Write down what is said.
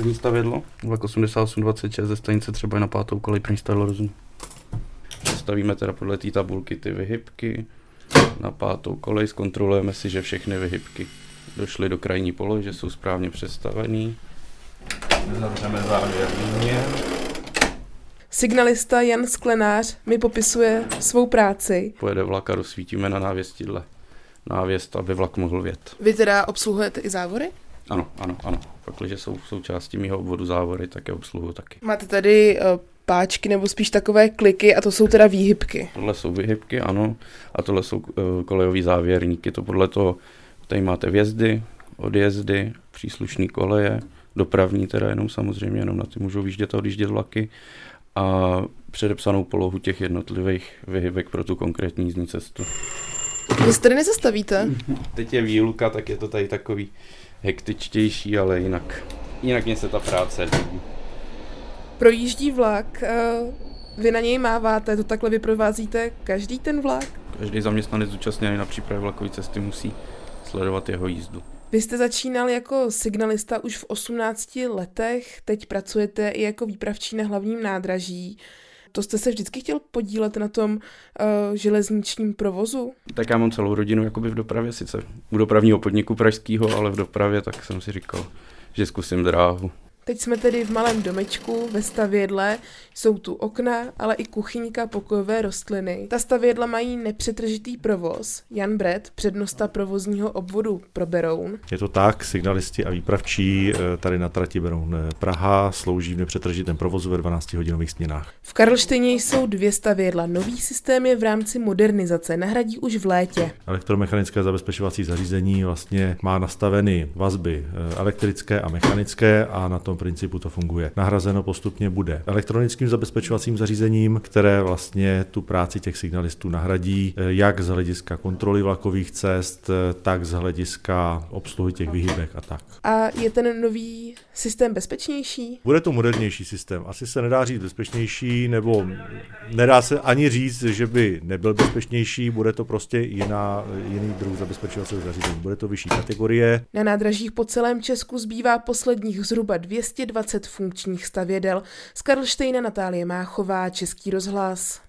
První stavědlo, vlak 8826 ze stanice třeba na pátou kolej první stavědlo rozum. Stavíme teda podle té tabulky ty vyhybky na pátou kolej, zkontrolujeme si, že všechny vyhybky došly do krajní polohy, že jsou správně přestavený. Zavřeme závěr linie. Signalista Jan Sklenář mi popisuje svou práci. Pojede vlak a rozsvítíme na návěstidle návěst, aby vlak mohl vjet. Vy teda obsluhujete i závory? Ano, ano, ano. Pak, když jsou součástí mého obvodu závory, tak je obsluhu taky. Máte tady uh, páčky nebo spíš takové kliky a to jsou teda výhybky? Tohle jsou výhybky, ano. A tohle jsou uh, kolejové závěrníky. To podle toho, tady máte vjezdy, odjezdy, příslušné koleje, dopravní teda jenom samozřejmě, jenom na ty můžou výjíždět a odjíždět vlaky a předepsanou polohu těch jednotlivých vyhybek pro tu konkrétní jízdní cestu. Vy se tady nezastavíte? Teď je výluka, tak je to tady takový hektičtější, ale jinak, jinak mě se ta práce líbí. Projíždí vlak, eh, vy na něj máváte, to takhle vyprovázíte každý ten vlak? Každý zaměstnanec zúčastněný na přípravě vlakové cesty musí sledovat jeho jízdu. Vy jste začínal jako signalista už v 18 letech, teď pracujete i jako výpravčí na hlavním nádraží. To jste se vždycky chtěl podílet na tom uh, železničním provozu? Tak já mám celou rodinu jakoby v dopravě, sice u dopravního podniku pražského, ale v dopravě, tak jsem si říkal, že zkusím dráhu. Teď jsme tedy v malém domečku ve stavědle. Jsou tu okna, ale i kuchyňka, pokojové rostliny. Ta stavědla mají nepřetržitý provoz. Jan Bret, přednosta provozního obvodu pro Beroun. Je to tak, signalisti a výpravčí eh, tady na trati Beroun eh, Praha slouží v nepřetržitém provozu ve 12 hodinových směnách. V Karlštejně jsou dvě stavědla. Nový systém je v rámci modernizace, nahradí už v létě. Elektromechanické zabezpečovací zařízení vlastně má nastaveny vazby eh, elektrické a mechanické a na tom principu to funguje. Nahrazeno postupně bude elektronickým zabezpečovacím zařízením, které vlastně tu práci těch signalistů nahradí, eh, jak z hlediska kontroly vlakových cest, eh, tak z hlediska obsluhy těch vyhybek a tak. A je ten nový systém bezpečnější? Bude to modernější systém. Asi se nedá říct bezpečnější, nebo nedá se ani říct, že by nebyl bezpečnější, bude to prostě jiná, jiný druh zabezpečovacího zařízení. Bude to vyšší kategorie. Na nádražích po celém Česku zbývá posledních zhruba 220 funkčních stavědel. Z Karlštejna Natálie Máchová, Český rozhlas.